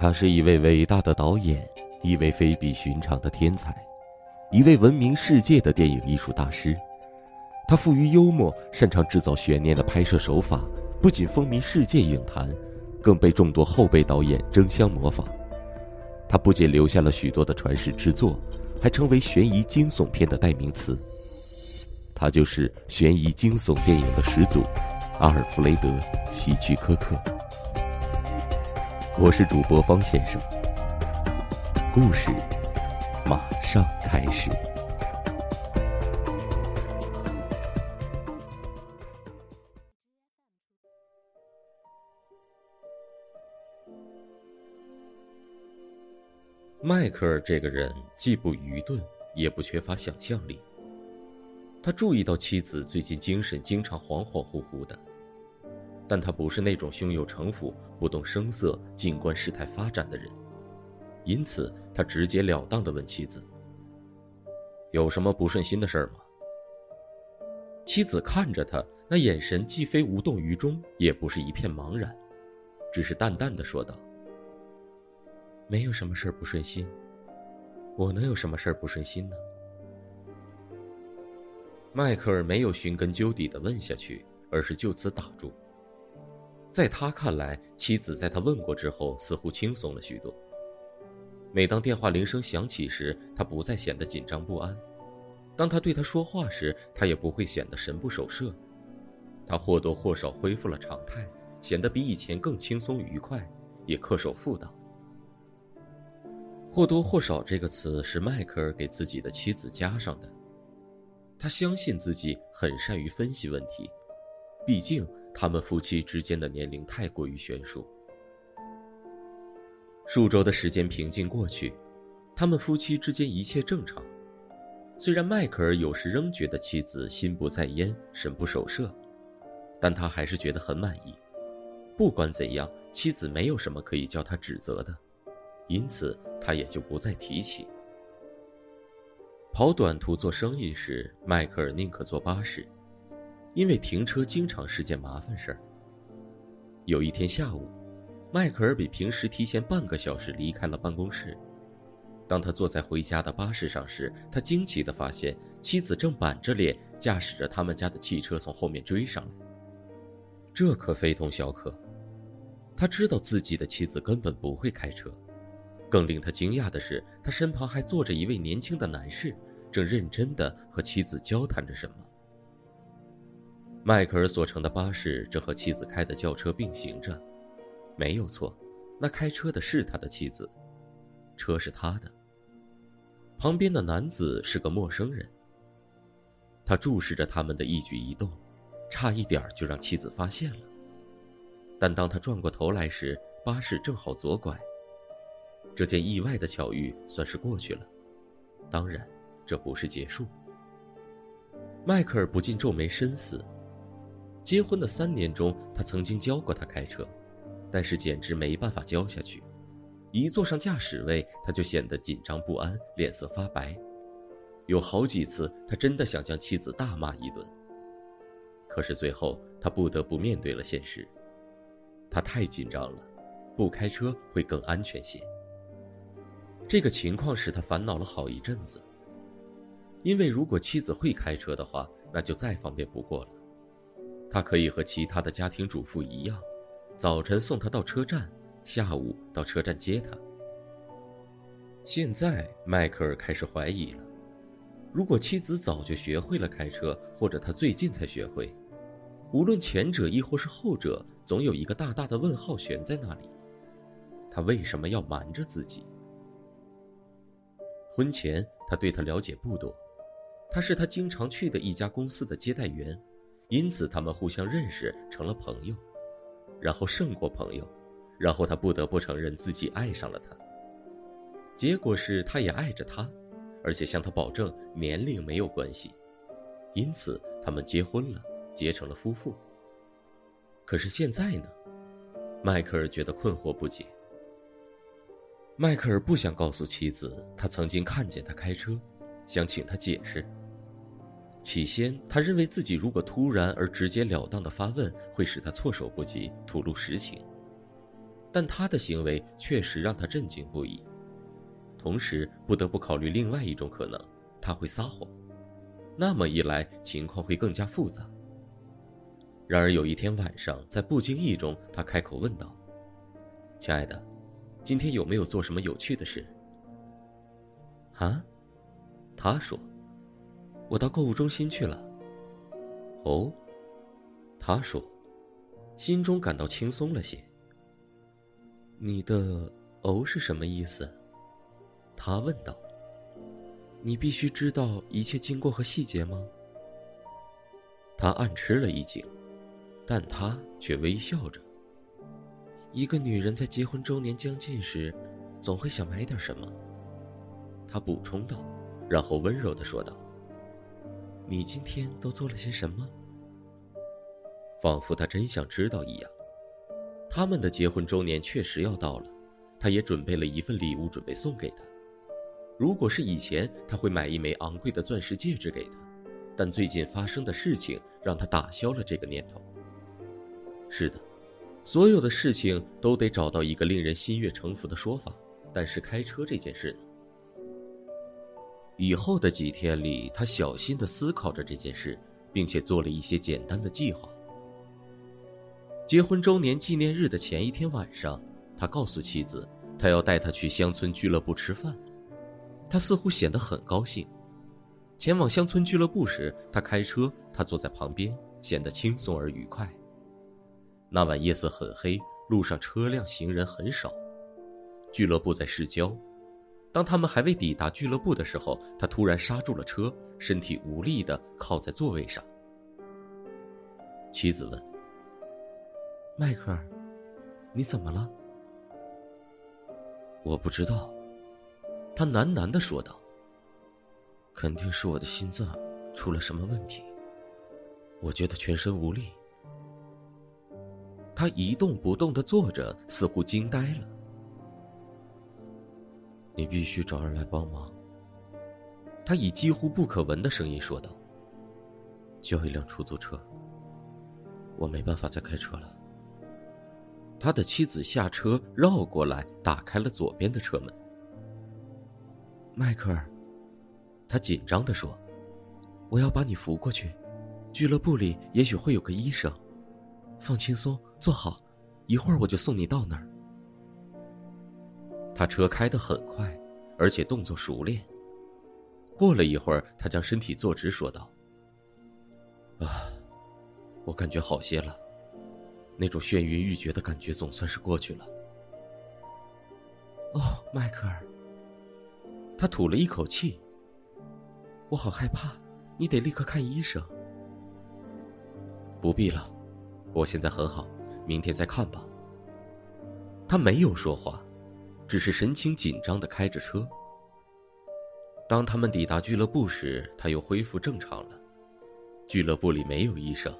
他是一位伟大的导演，一位非比寻常的天才，一位闻名世界的电影艺术大师。他富于幽默，擅长制造悬念的拍摄手法，不仅风靡世界影坛，更被众多后辈导演争相模仿。他不仅留下了许多的传世之作，还成为悬疑惊悚片的代名词。他就是悬疑惊悚电影的始祖，阿尔弗雷德·希区柯克。我是主播方先生，故事马上开始。迈克尔这个人既不愚钝，也不缺乏想象力。他注意到妻子最近精神经常恍恍惚惚的，但他不是那种胸有城府、不动声色、静观事态发展的人，因此他直截了当的问妻子：“有什么不顺心的事儿吗？”妻子看着他，那眼神既非无动于衷，也不是一片茫然，只是淡淡的说道。没有什么事儿不顺心，我能有什么事儿不顺心呢？迈克尔没有寻根究底的问下去，而是就此打住。在他看来，妻子在他问过之后，似乎轻松了许多。每当电话铃声响起时，他不再显得紧张不安；当他对他说话时，他也不会显得神不守舍。他或多或少恢复了常态，显得比以前更轻松愉快，也恪守妇道。或多或少这个词是迈克尔给自己的妻子加上的。他相信自己很善于分析问题，毕竟他们夫妻之间的年龄太过于悬殊。数周的时间平静过去，他们夫妻之间一切正常。虽然迈克尔有时仍觉得妻子心不在焉、神不守舍，但他还是觉得很满意。不管怎样，妻子没有什么可以叫他指责的。因此，他也就不再提起。跑短途做生意时，迈克尔宁可坐巴士，因为停车经常是件麻烦事儿。有一天下午，迈克尔比平时提前半个小时离开了办公室。当他坐在回家的巴士上时，他惊奇地发现妻子正板着脸驾驶着他们家的汽车从后面追上来。这可非同小可，他知道自己的妻子根本不会开车。更令他惊讶的是，他身旁还坐着一位年轻的男士，正认真地和妻子交谈着什么。迈克尔所乘的巴士正和妻子开的轿车并行着，没有错，那开车的是他的妻子，车是他的。旁边的男子是个陌生人。他注视着他们的一举一动，差一点就让妻子发现了。但当他转过头来时，巴士正好左拐。这件意外的巧遇算是过去了，当然，这不是结束。迈克尔不禁皱眉深思。结婚的三年中，他曾经教过他开车，但是简直没办法教下去。一坐上驾驶位，他就显得紧张不安，脸色发白。有好几次，他真的想将妻子大骂一顿。可是最后，他不得不面对了现实。他太紧张了，不开车会更安全些。这个情况使他烦恼了好一阵子。因为如果妻子会开车的话，那就再方便不过了。他可以和其他的家庭主妇一样，早晨送她到车站，下午到车站接她。现在，迈克尔开始怀疑了：如果妻子早就学会了开车，或者他最近才学会，无论前者亦或是后者，总有一个大大的问号悬在那里。他为什么要瞒着自己？婚前，他对她了解不多，他是他经常去的一家公司的接待员，因此他们互相认识，成了朋友，然后胜过朋友，然后他不得不承认自己爱上了她。结果是，他也爱着她，而且向她保证年龄没有关系，因此他们结婚了，结成了夫妇。可是现在呢？迈克尔觉得困惑不解。迈克尔不想告诉妻子，他曾经看见他开车，想请他解释。起先，他认为自己如果突然而直截了当的发问，会使他措手不及，吐露实情。但他的行为确实让他震惊不已。同时，不得不考虑另外一种可能：他会撒谎。那么一来，情况会更加复杂。然而有一天晚上，在不经意中，他开口问道：“亲爱的，今天有没有做什么有趣的事？”啊，他说：“我到购物中心去了。”哦，他说，心中感到轻松了些。你的“哦”是什么意思？他问道。你必须知道一切经过和细节吗？他暗吃了一惊，但他却微笑着。一个女人在结婚周年将近时，总会想买点什么。他补充道，然后温柔的说道：“你今天都做了些什么？”仿佛他真想知道一样。他们的结婚周年确实要到了，他也准备了一份礼物，准备送给他。如果是以前，他会买一枚昂贵的钻石戒指给她，但最近发生的事情让他打消了这个念头。是的，所有的事情都得找到一个令人心悦诚服的说法，但是开车这件事呢？以后的几天里，他小心的思考着这件事，并且做了一些简单的计划。结婚周年纪念日的前一天晚上，他告诉妻子，他要带她去乡村俱乐部吃饭。他似乎显得很高兴。前往乡村俱乐部时，他开车，他坐在旁边，显得轻松而愉快。那晚夜色很黑，路上车辆行人很少。俱乐部在市郊。当他们还未抵达俱乐部的时候，他突然刹住了车，身体无力的靠在座位上。妻子问：“迈克尔，你怎么了？”我不知道。他喃喃的说道：“肯定是我的心脏出了什么问题。我觉得全身无力。”他一动不动的坐着，似乎惊呆了。你必须找人来帮忙。”他以几乎不可闻的声音说道。“叫一辆出租车。我没办法再开车了。”他的妻子下车，绕过来，打开了左边的车门。迈克尔，他紧张的说：“我要把你扶过去，俱乐部里也许会有个医生。放轻松，坐好，一会儿我就送你到那儿。”他车开得很快，而且动作熟练。过了一会儿，他将身体坐直，说道：“啊，我感觉好些了，那种眩晕欲绝的感觉总算是过去了。”哦，迈克尔。他吐了一口气。我好害怕，你得立刻看医生。不必了，我现在很好，明天再看吧。他没有说话，只是神情紧张的开着车。当他们抵达俱乐部时，他又恢复正常了。俱乐部里没有医生，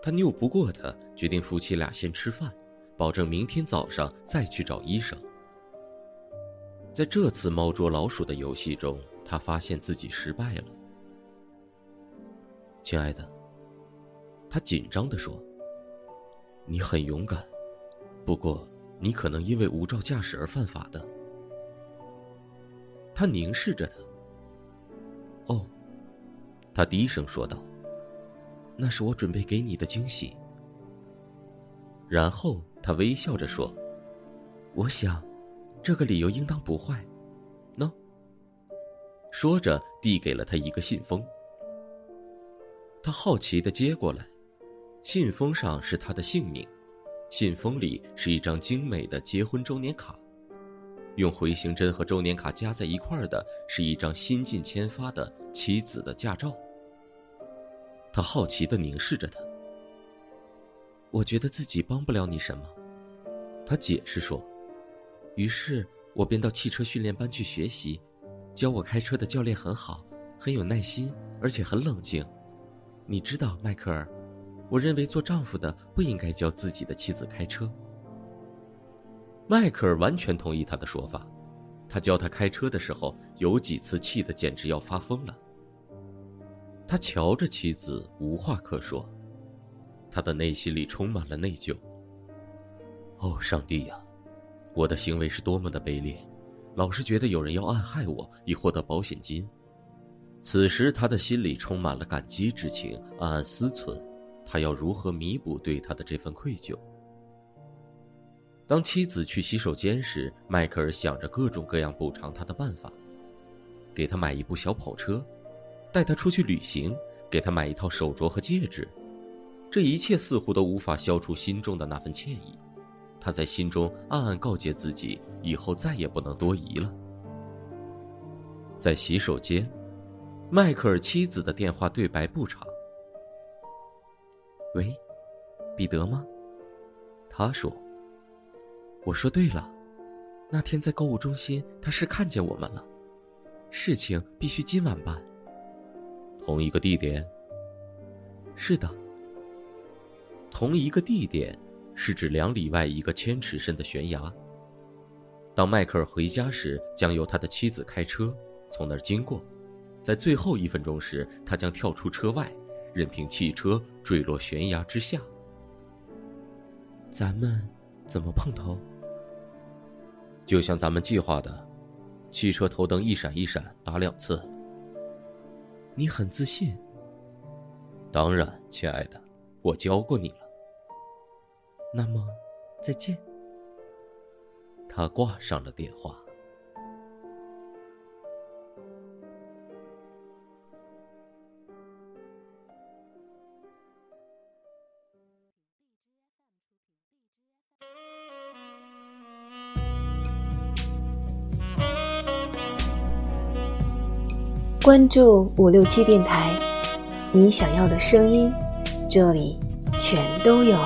他拗不过他，决定夫妻俩先吃饭，保证明天早上再去找医生。在这次猫捉老鼠的游戏中，他发现自己失败了。亲爱的，他紧张地说：“你很勇敢，不过你可能因为无照驾驶而犯法的。”他凝视着他。哦，他低声说道：“那是我准备给你的惊喜。”然后他微笑着说：“我想。”这个理由应当不坏，喏。说着，递给了他一个信封。他好奇的接过来，信封上是他的姓名，信封里是一张精美的结婚周年卡，用回形针和周年卡加在一块儿的是一张新近签发的妻子的驾照。他好奇的凝视着他。我觉得自己帮不了你什么，他解释说。于是我便到汽车训练班去学习，教我开车的教练很好，很有耐心，而且很冷静。你知道，迈克尔，我认为做丈夫的不应该教自己的妻子开车。迈克尔完全同意他的说法，他教他开车的时候，有几次气得简直要发疯了。他瞧着妻子，无话可说，他的内心里充满了内疚。哦，上帝呀，我的行为是多么的卑劣，老是觉得有人要暗害我以获得保险金。此时他的心里充满了感激之情，暗暗思忖，他要如何弥补对他的这份愧疚。当妻子去洗手间时，迈克尔想着各种各样补偿他的办法：给他买一部小跑车，带他出去旅行，给他买一套手镯和戒指。这一切似乎都无法消除心中的那份歉意。他在心中暗暗告诫自己，以后再也不能多疑了。在洗手间。迈克尔妻子的电话对白不长。喂，彼得吗？他说：“我说对了，那天在购物中心，他是看见我们了。事情必须今晚办。同一个地点。是的。同一个地点是指两里外一个千尺深的悬崖。当迈克尔回家时，将由他的妻子开车从那儿经过。”在最后一分钟时，他将跳出车外，任凭汽车坠落悬崖之下。咱们怎么碰头？就像咱们计划的，汽车头灯一闪一闪打两次。你很自信。当然，亲爱的，我教过你了。那么，再见。他挂上了电话。关注五六七电台，你想要的声音，这里全都有。